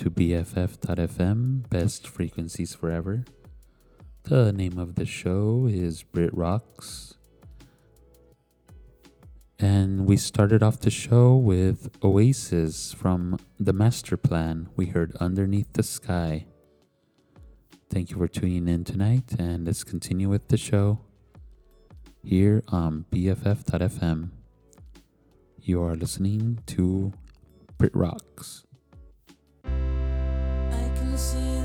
to BFF.FM, Best Frequencies Forever. The name of the show is BritRox. And we started off the show with Oasis from The Master Plan. We heard Underneath the Sky. Thank you for tuning in tonight, and let's continue with the show here on BFF.FM. You are listening to BritRox see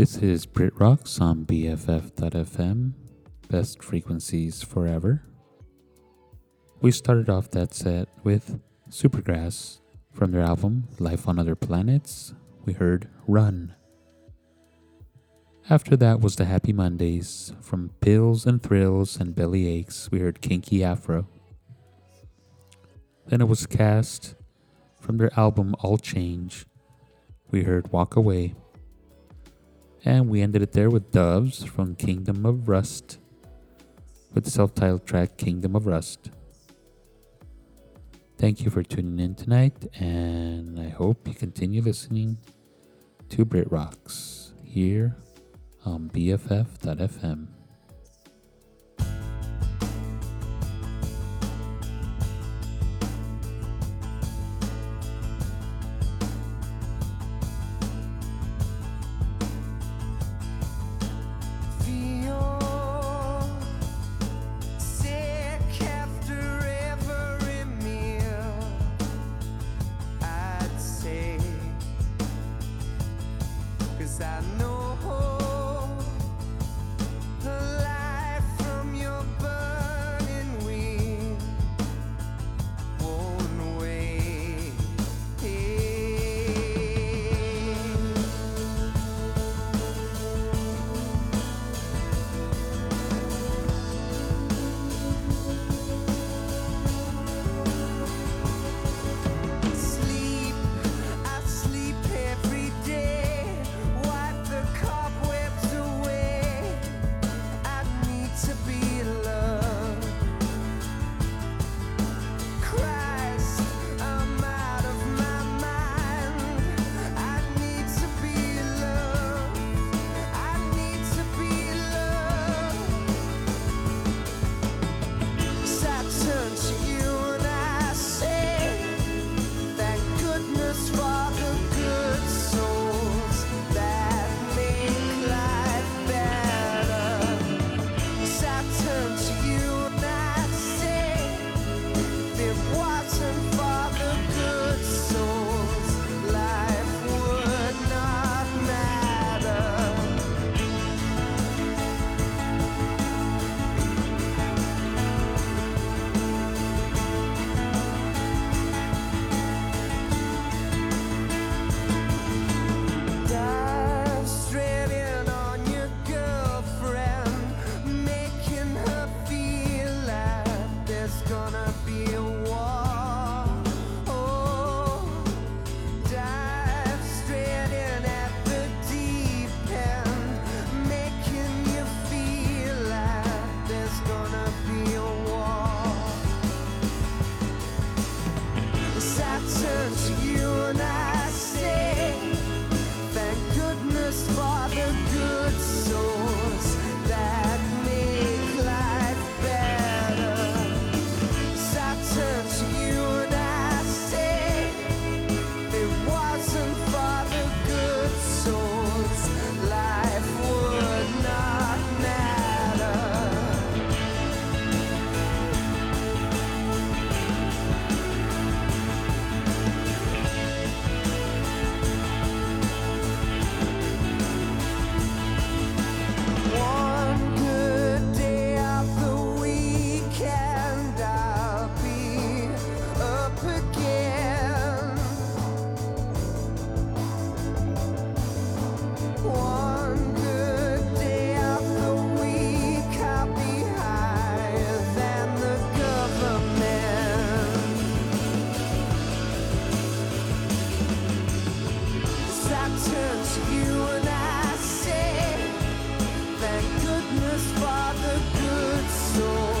This is BritRox on BFF.fm, best frequencies forever. We started off that set with Supergrass from their album Life on Other Planets. We heard Run. After that was the Happy Mondays from Pills and Thrills and Belly Aches. We heard Kinky Afro. Then it was Cast from their album All Change. We heard Walk Away. And we ended it there with Doves from Kingdom of Rust with the self titled track Kingdom of Rust. Thank you for tuning in tonight, and I hope you continue listening to BritRox here on BFF.fm. satisfy the good soul.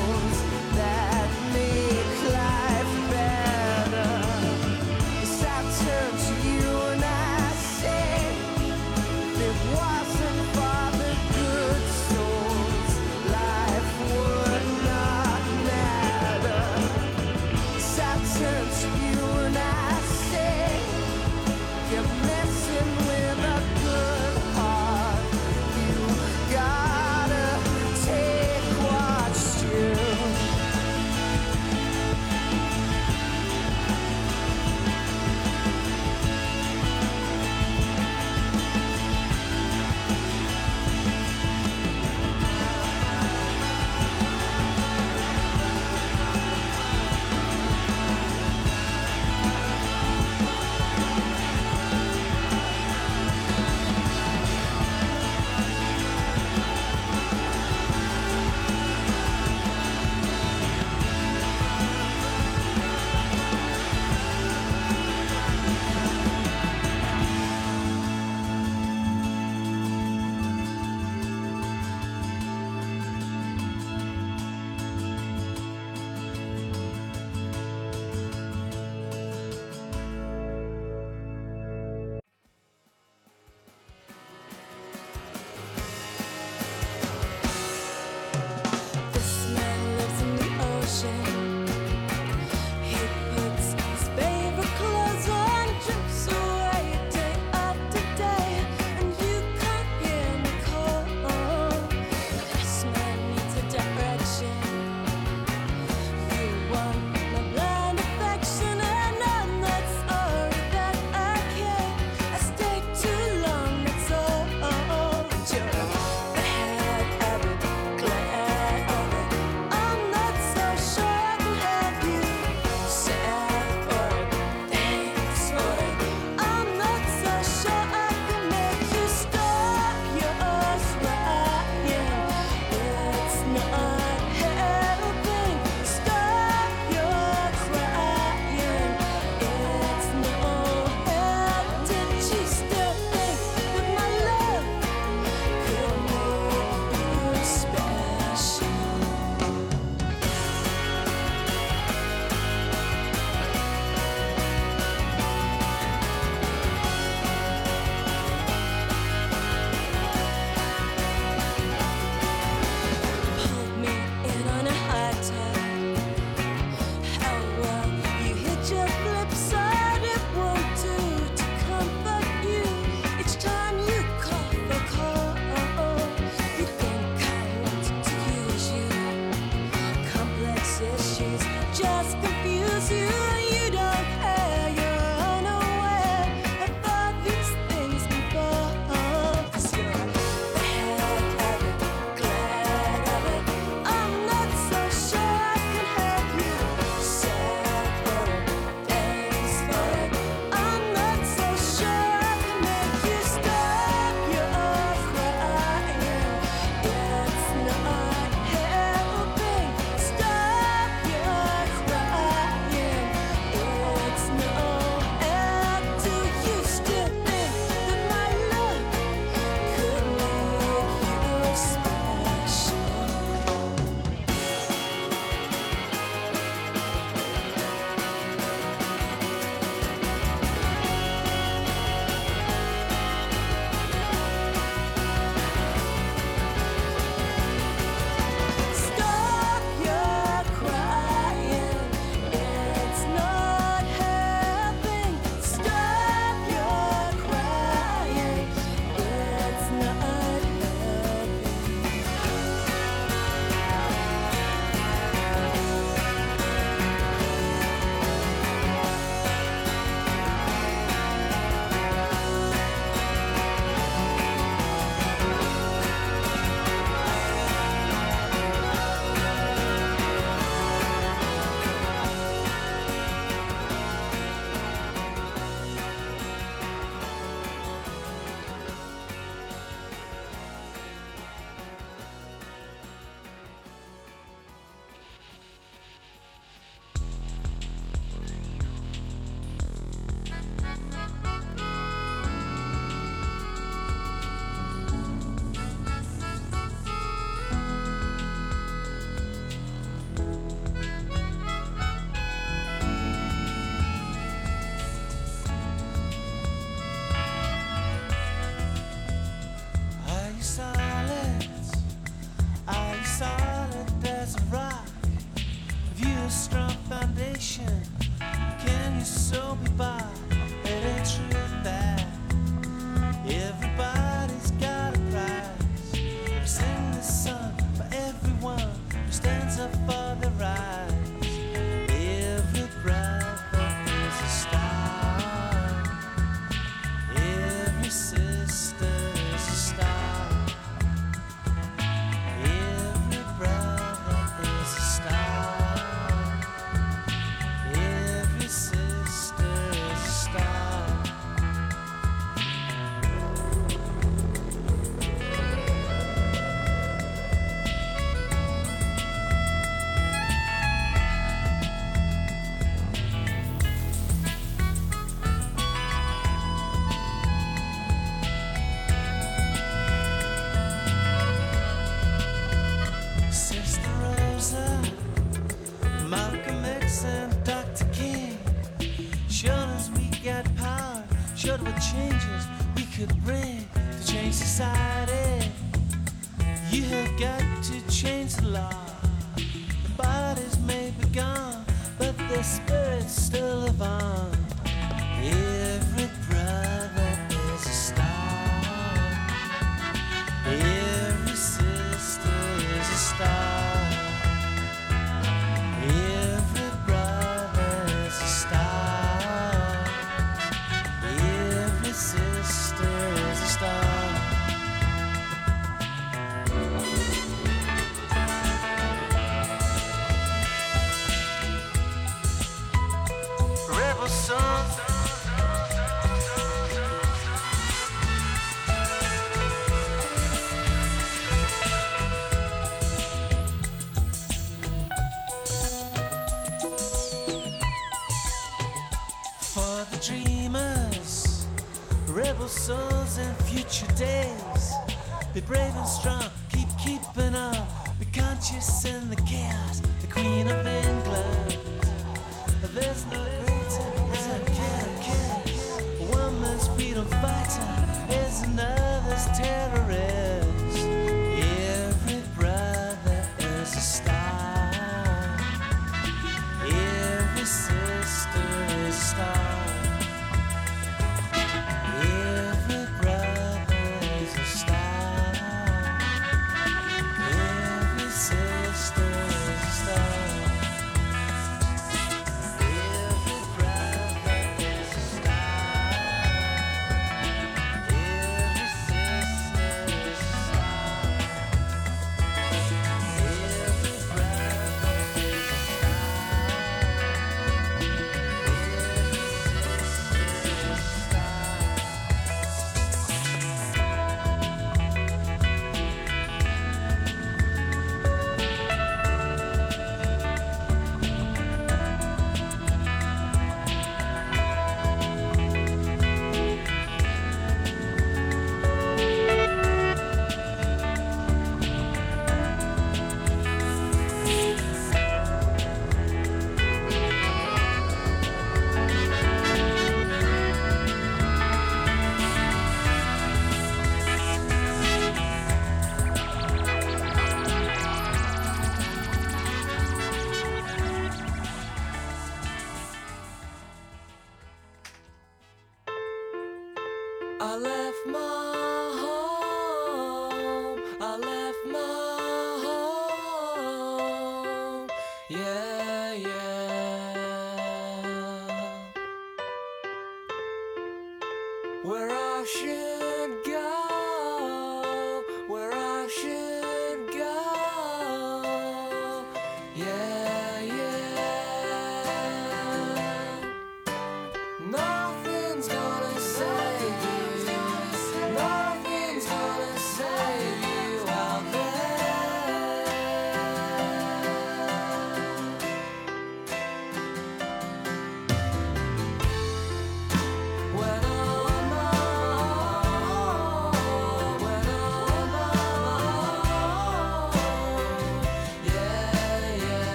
Brave and strong,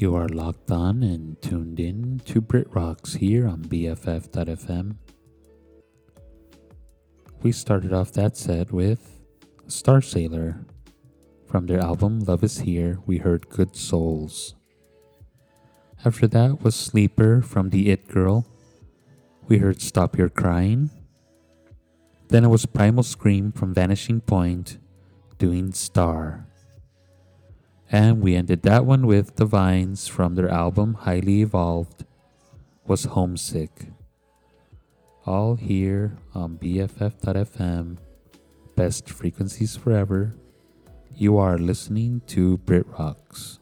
You are locked on and tuned in to BritRox here on BFF.fm. We started off that set with Starsailor. From their album Love Is Here, we heard Good Souls. After that was Sleeper from The It Girl. We heard Stop Your Crying. Then it was Primal Scream from Vanishing Point doing Star. And we ended that one with The Vines from their album Highly Evolved was Homesick. All here on BFF.fm, best frequencies forever. You are listening to Brit Rocks.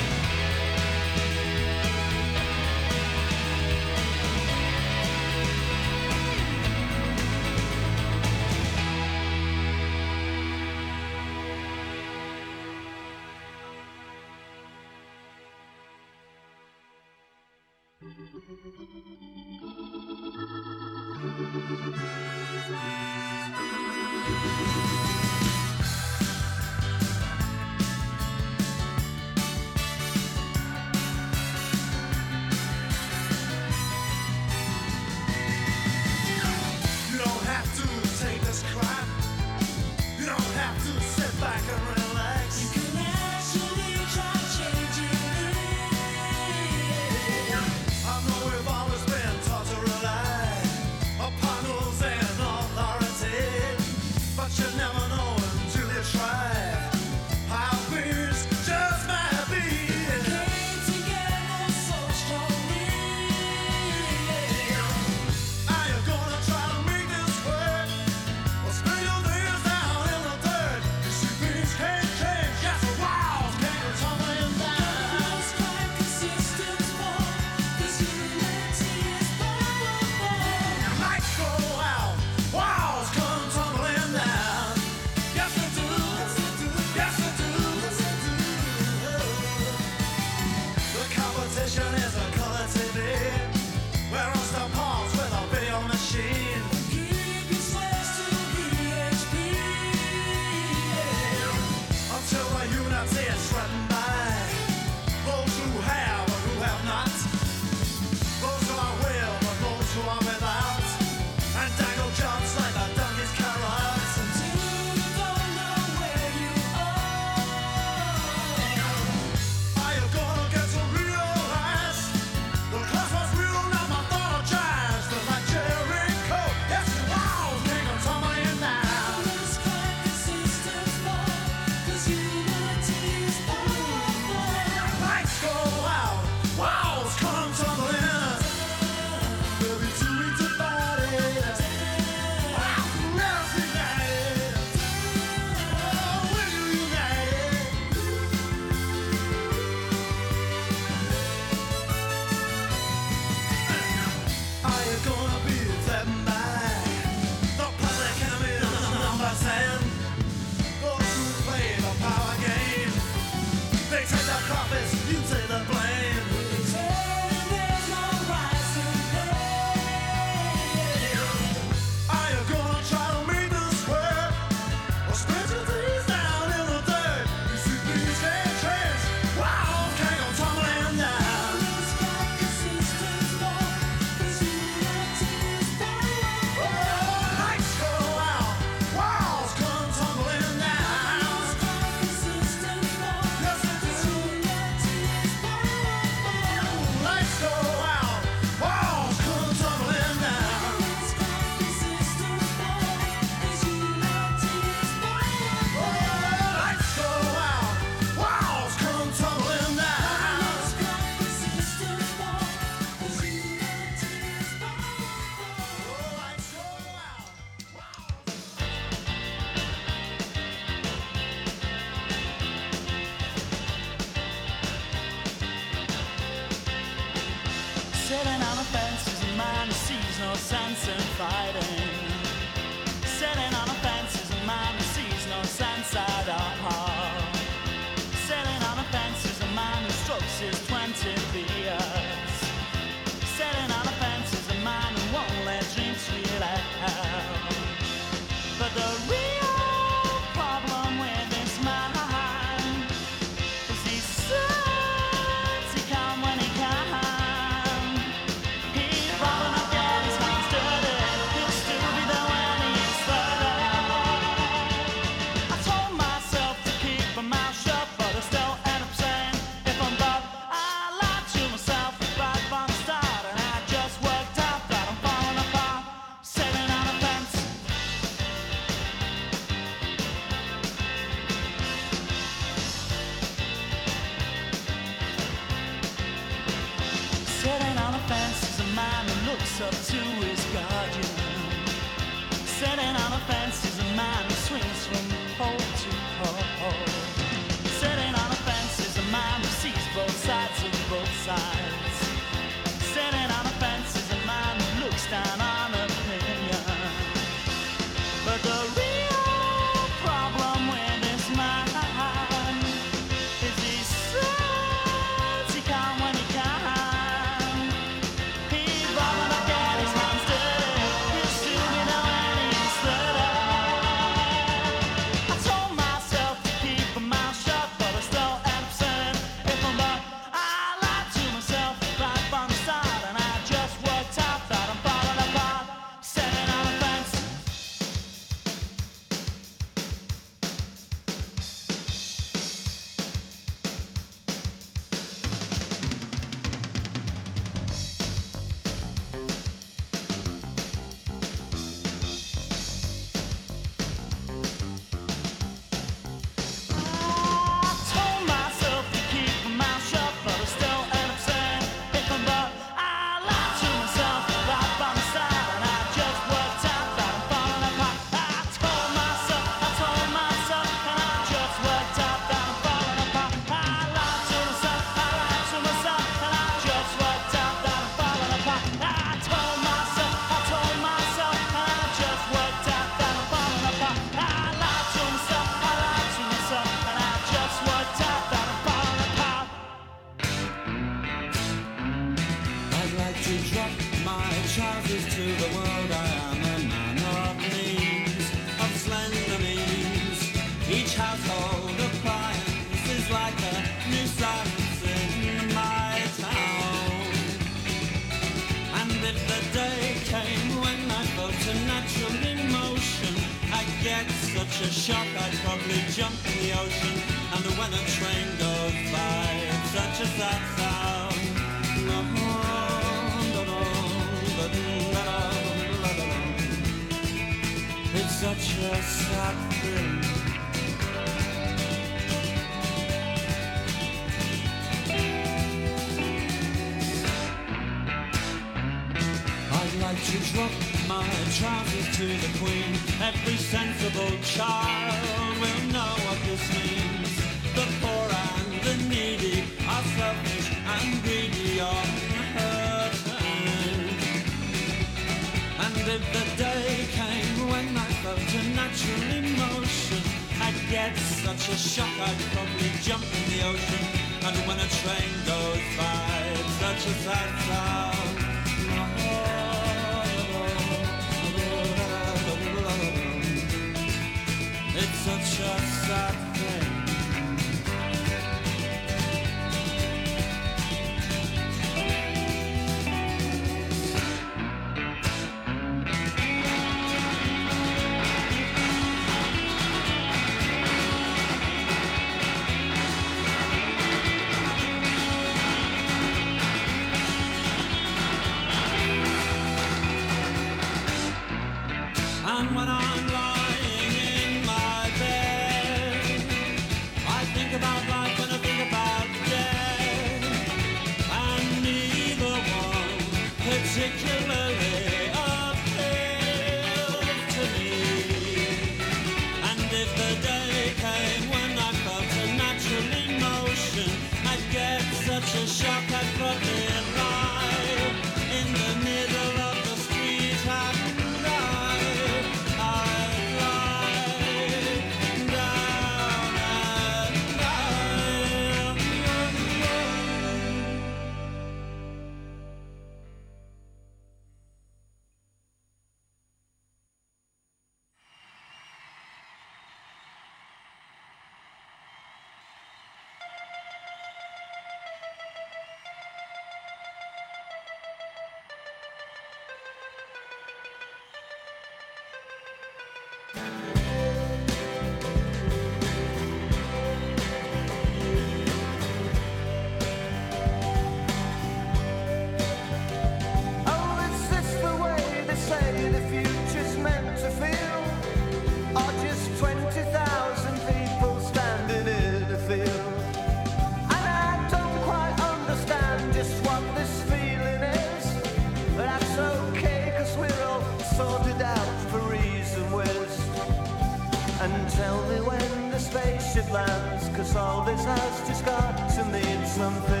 cause all this has just got to mean something.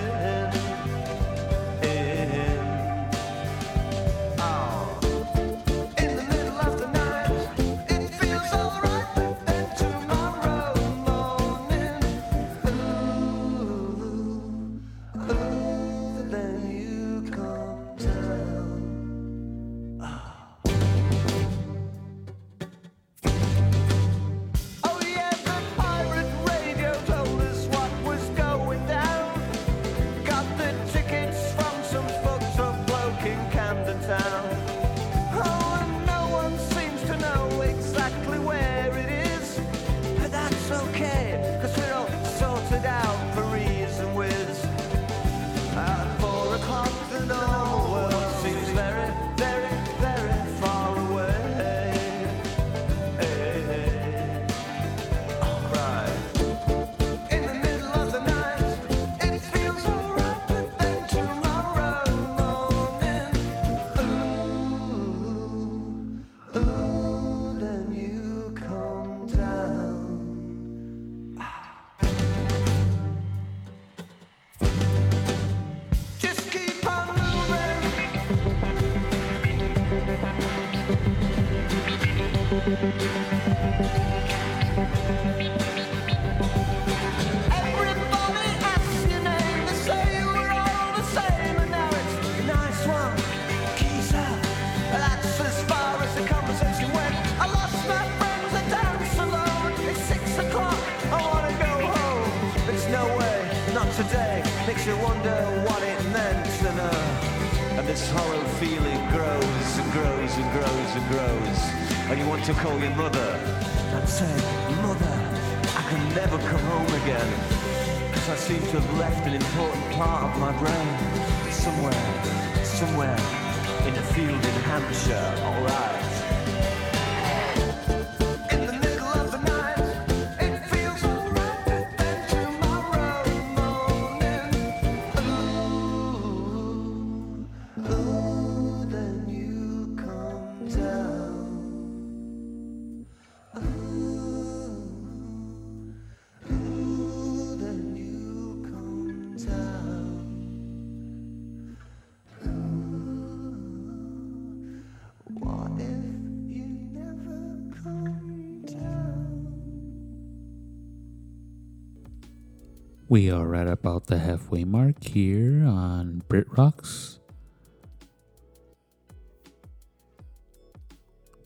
We are right about the halfway mark here on Brit Rocks.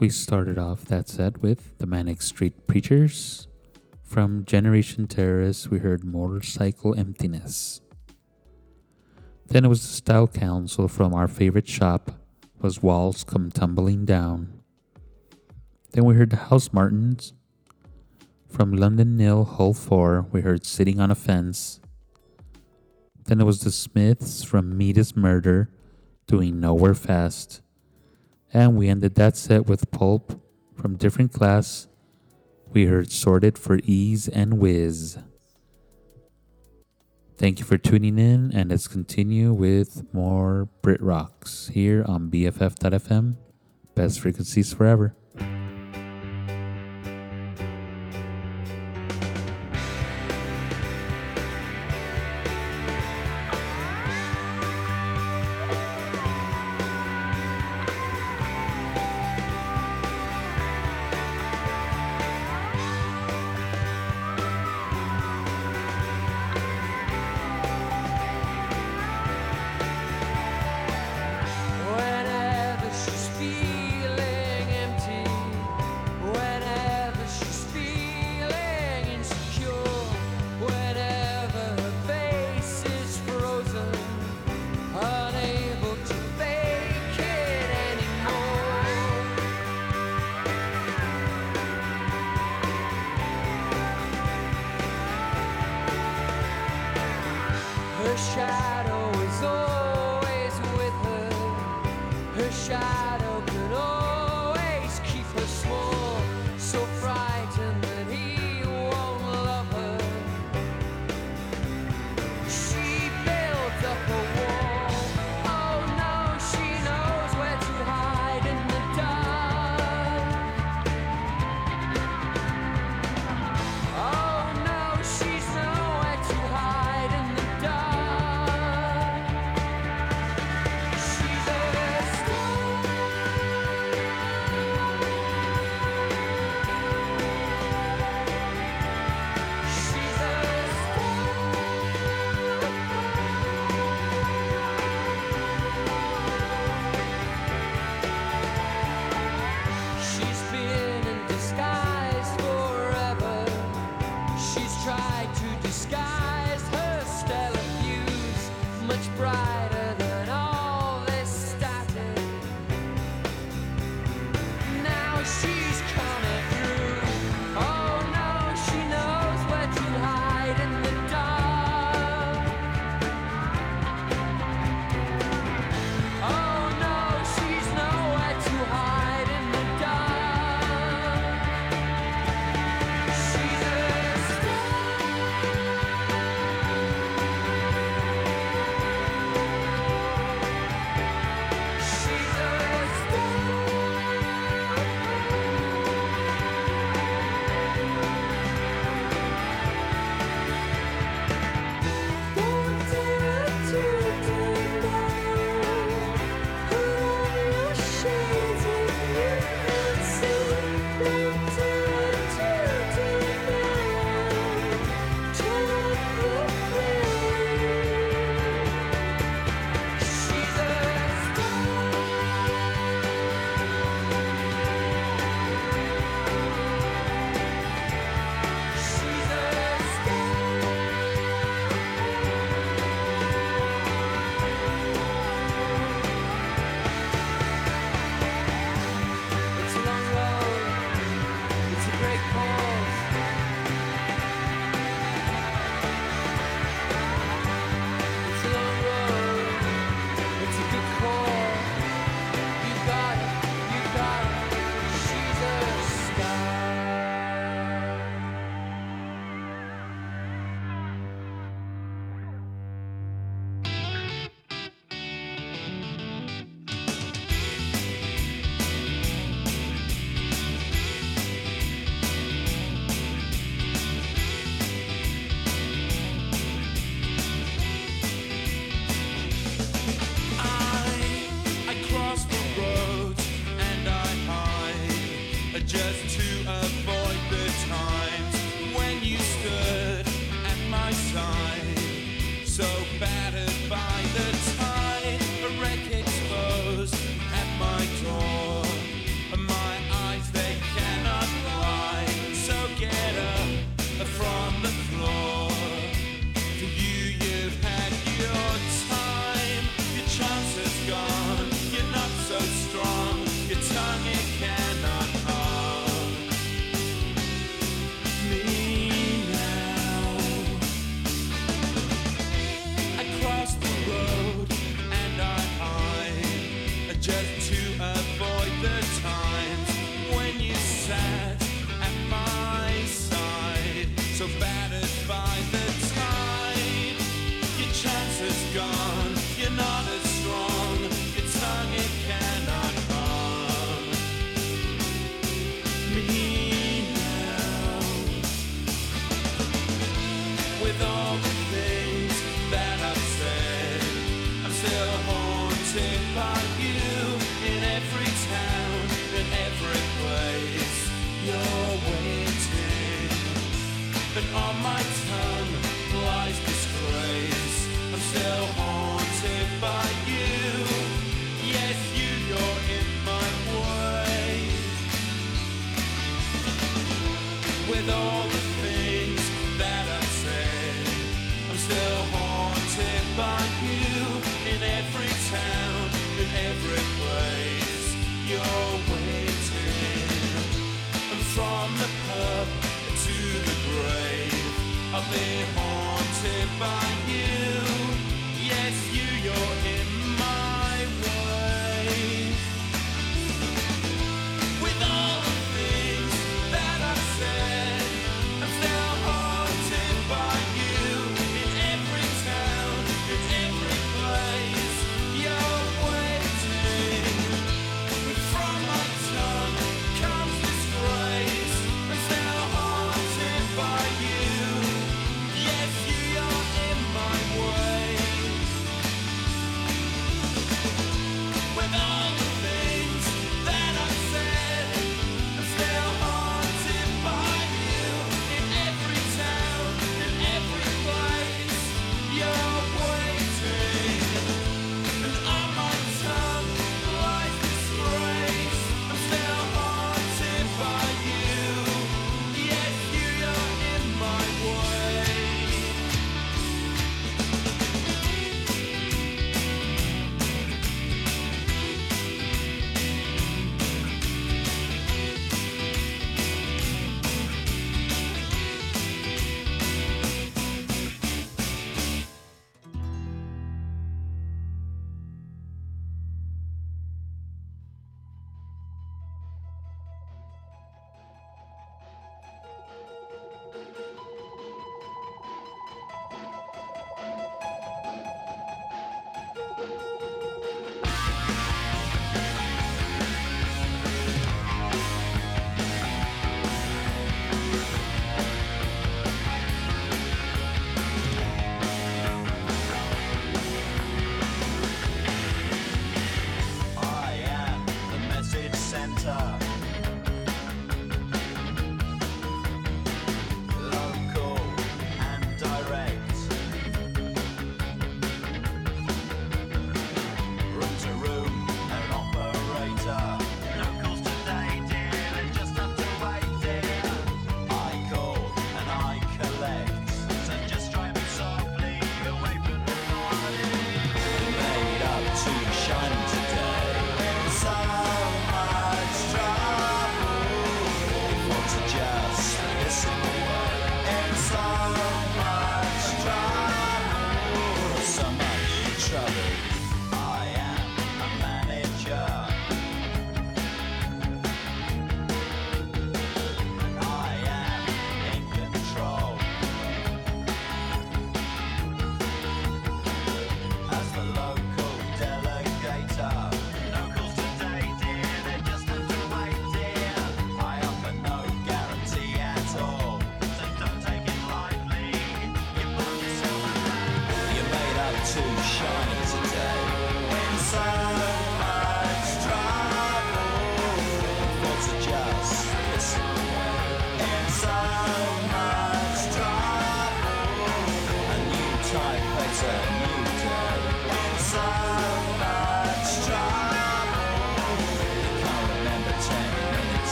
We started off that set with the Manic Street Preachers. From Generation Terrorists, we heard Motorcycle Emptiness. Then it was the Style Council from our favorite shop, was Walls Come Tumbling Down. Then we heard the Housemartins. From London Nil Hull 4, we heard Sitting on a Fence. Then it was the Smiths from Meat is Murder doing Nowhere Fast. And we ended that set with Pulp from Different Class. We heard Sorted for E's and Wizz. Thank you for tuning in, and let's continue with more BritRox here on BFF.fm. Best frequencies forever.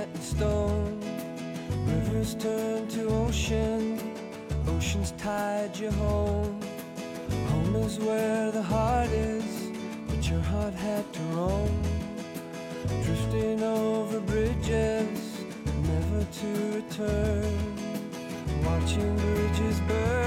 Set in stone. Rivers turn to ocean, ocean's tide you home. Home is where the heart is, but your heart had to roam. Drifting over bridges, never to return. Watching bridges burn.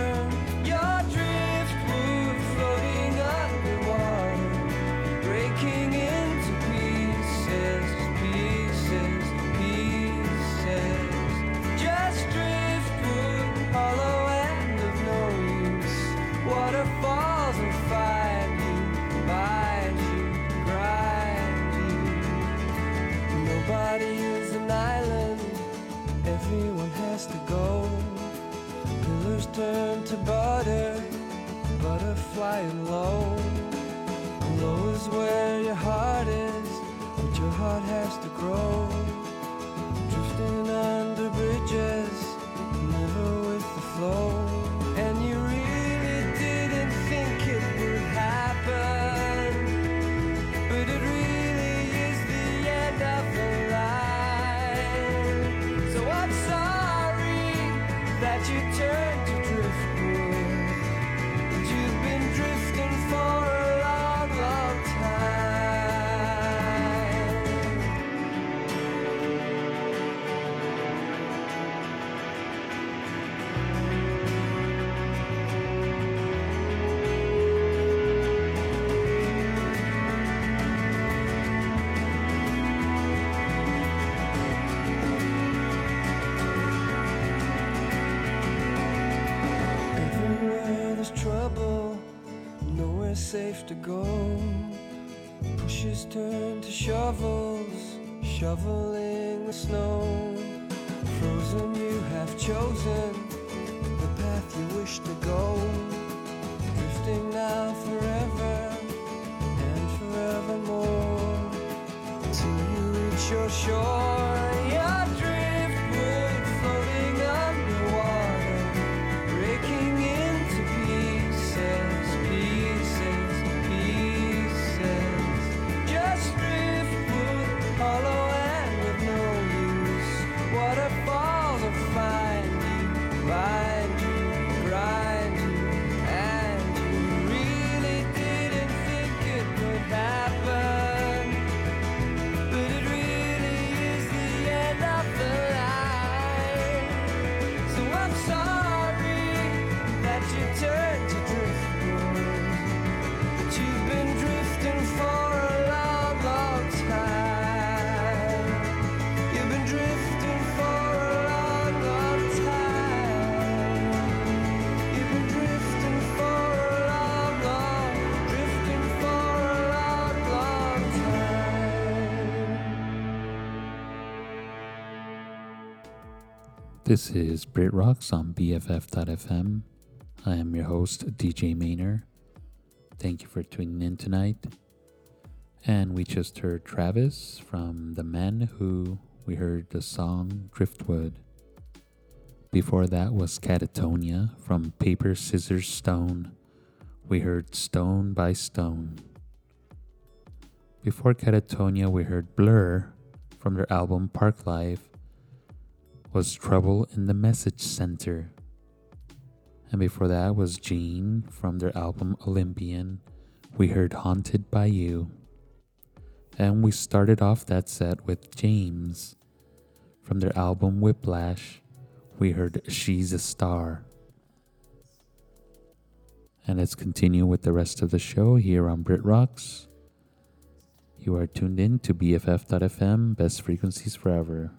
Go. Pushes turn to shovels, shoveling the snow. Frozen, you have chosen the path you wish to go. Drifting now forever and forevermore. Till you reach your shore, This is BritRox on BFF.fm. I am your host, DJ Maynor. Thank you for tuning in tonight. And we just heard Travis from The Man Who. We heard the song Driftwood. Before that was Catatonia from Paper, Scissors, Stone. We heard Stone by Stone. Before Catatonia, we heard Blur from their album Parklife was Trouble in the Message Center. And before that was Gene from their album Olympian. We heard Haunted by You. And we started off that set with James from their album Whiplash. We heard She's a Star. And let's continue with the rest of the show here on BritRox. You are tuned in to BFF.fm, best frequencies forever.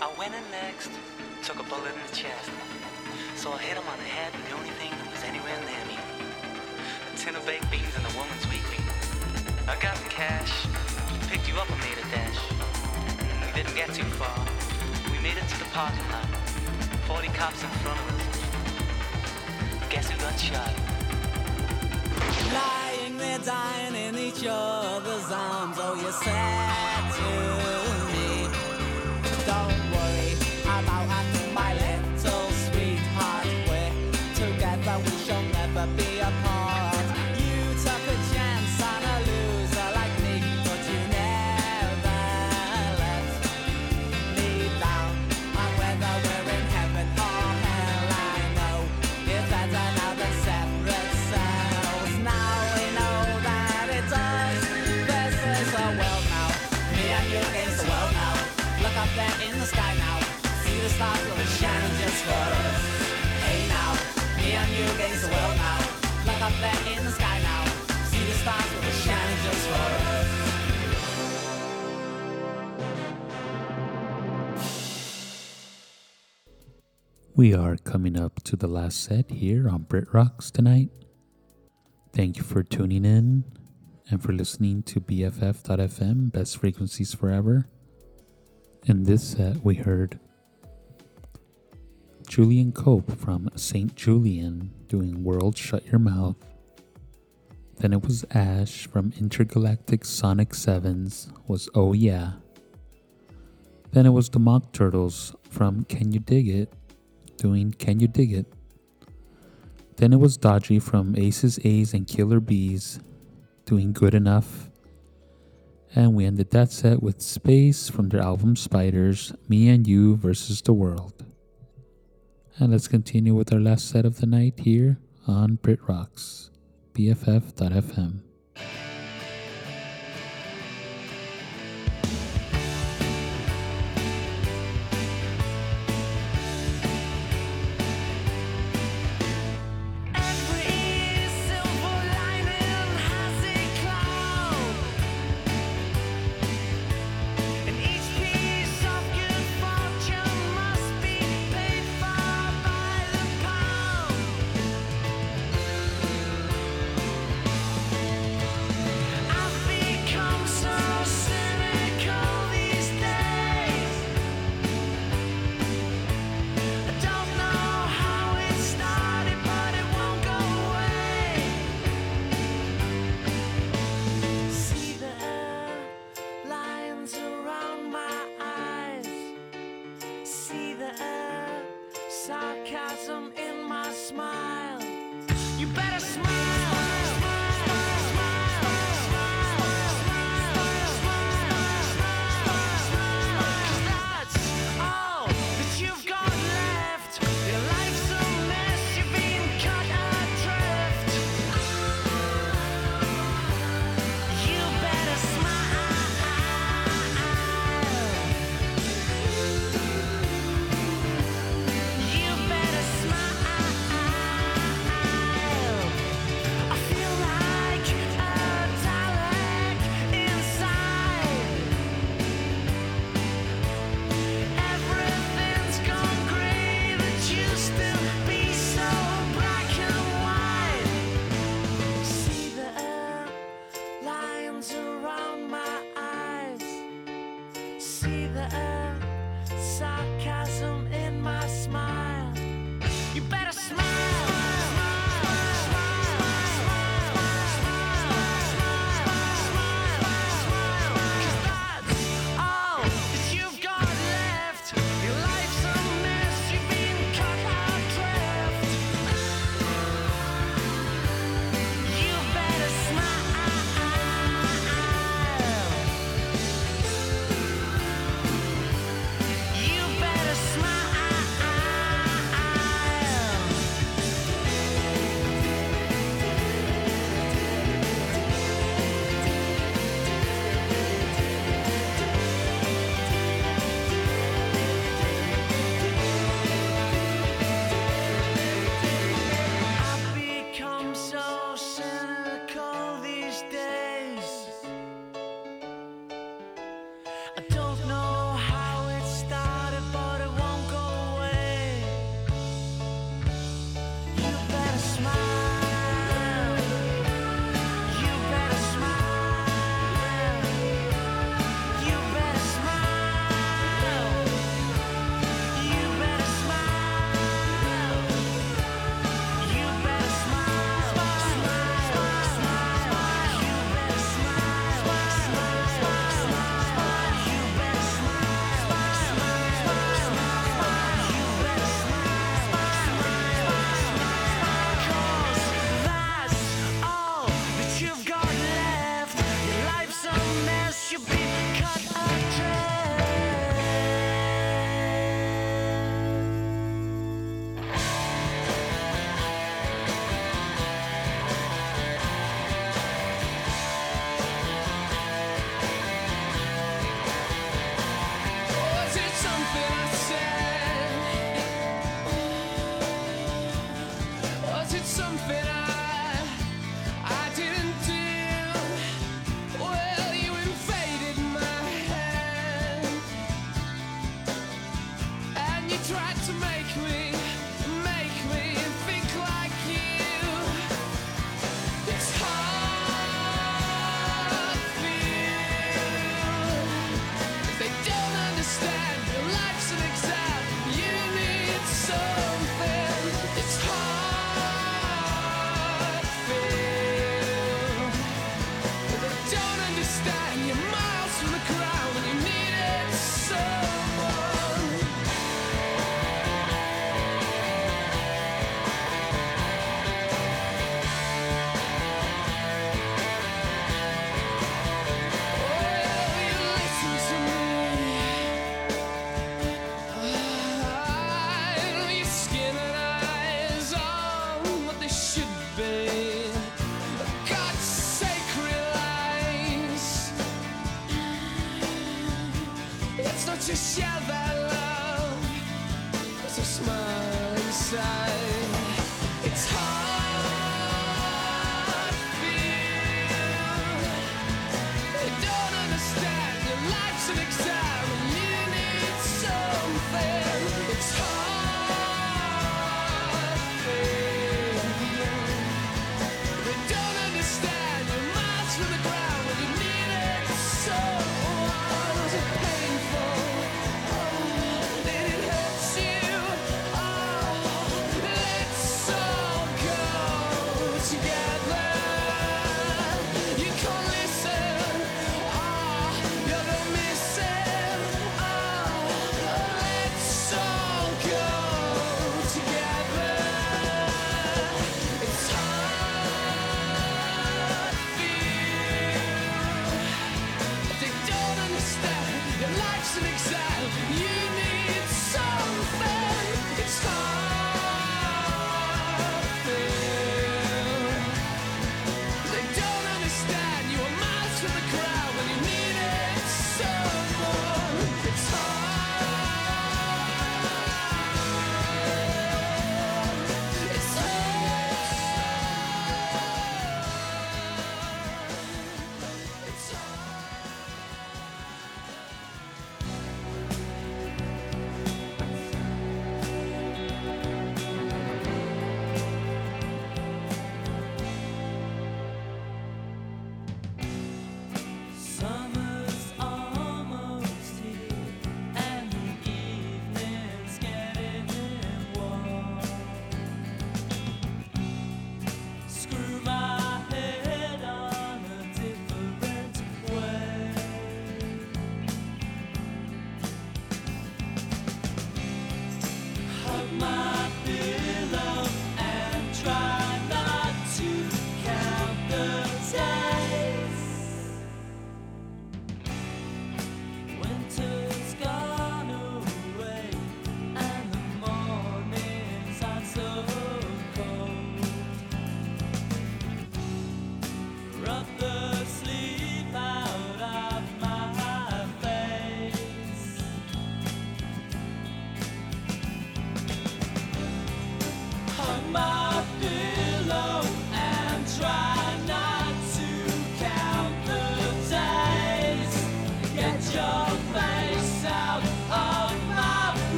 I went in next, took a bullet in the chest. So I hit him on the head with the only thing that was anywhere near me. A tin of baked beans and a woman's weekly. I got the cash, picked you up and made a dash. We didn't get too far. We made it to the parking lot. 40 cops in front of us. Guess who got shot? Lying there dying in each other's arms. Oh, you said to We are coming up to the last set here on BritRox tonight. Thank you for tuning in and for listening to BFF.FM, Best Frequencies Forever. In this set, we heard Julian Cope from St. Julian doing World Shut Your Mouth. Then it was Ash from Intergalactic Sonic Sevens was Oh Yeah. Then it was the Mock Turtles from Can You Dig It doing Can You Dig It? Then it was Dodgy from Aces, A's, and Killer Bees doing Good Enough. And we ended that set with Space from their album Spiders, Me and You versus the World. And let's continue with our last set of the night here on BritRox, BFF.FM.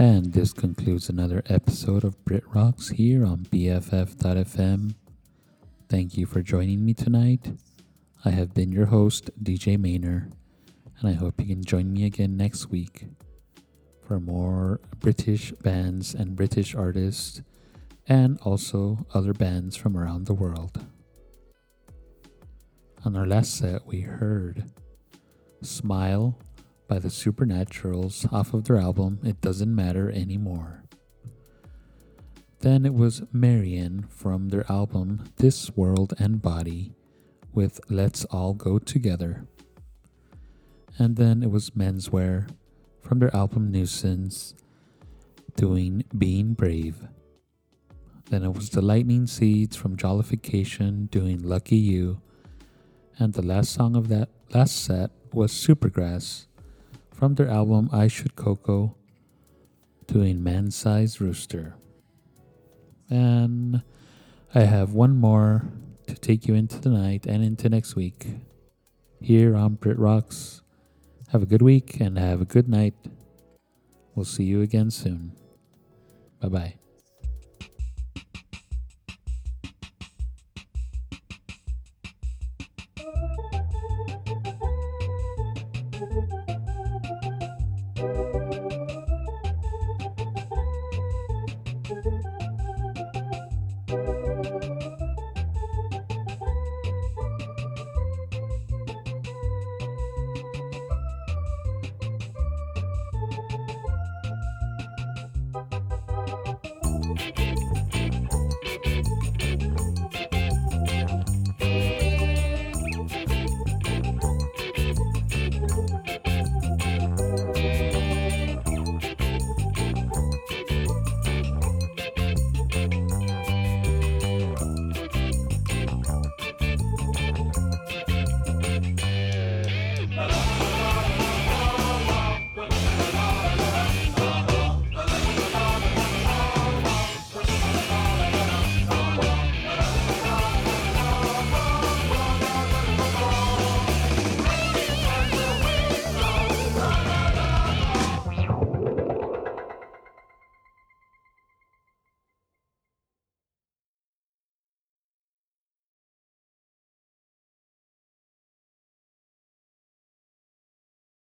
And this concludes another episode of Brit Rocks here on BFF.fm. Thank you for joining me tonight. I have been your host, DJ Maynor, and I hope you can join me again next week for more British bands and British artists, and also other bands from around the world. On our last set, we heard Smile by the Supernaturals off of their album It Doesn't Matter Anymore. Then it was Marion from their album This World and Body with Let's All Go Together. And then it was Menswear from their album Nuisance doing Being Brave. Then it was the Lightning Seeds from Jollification doing Lucky You. And the last song of that last set was Supergrass from their album I Should Coco doing Man Sized Rooster. And I have one more to take you into the night and into next week here on BritRox. Have a good week and have a good night. We'll see you again soon. Bye bye.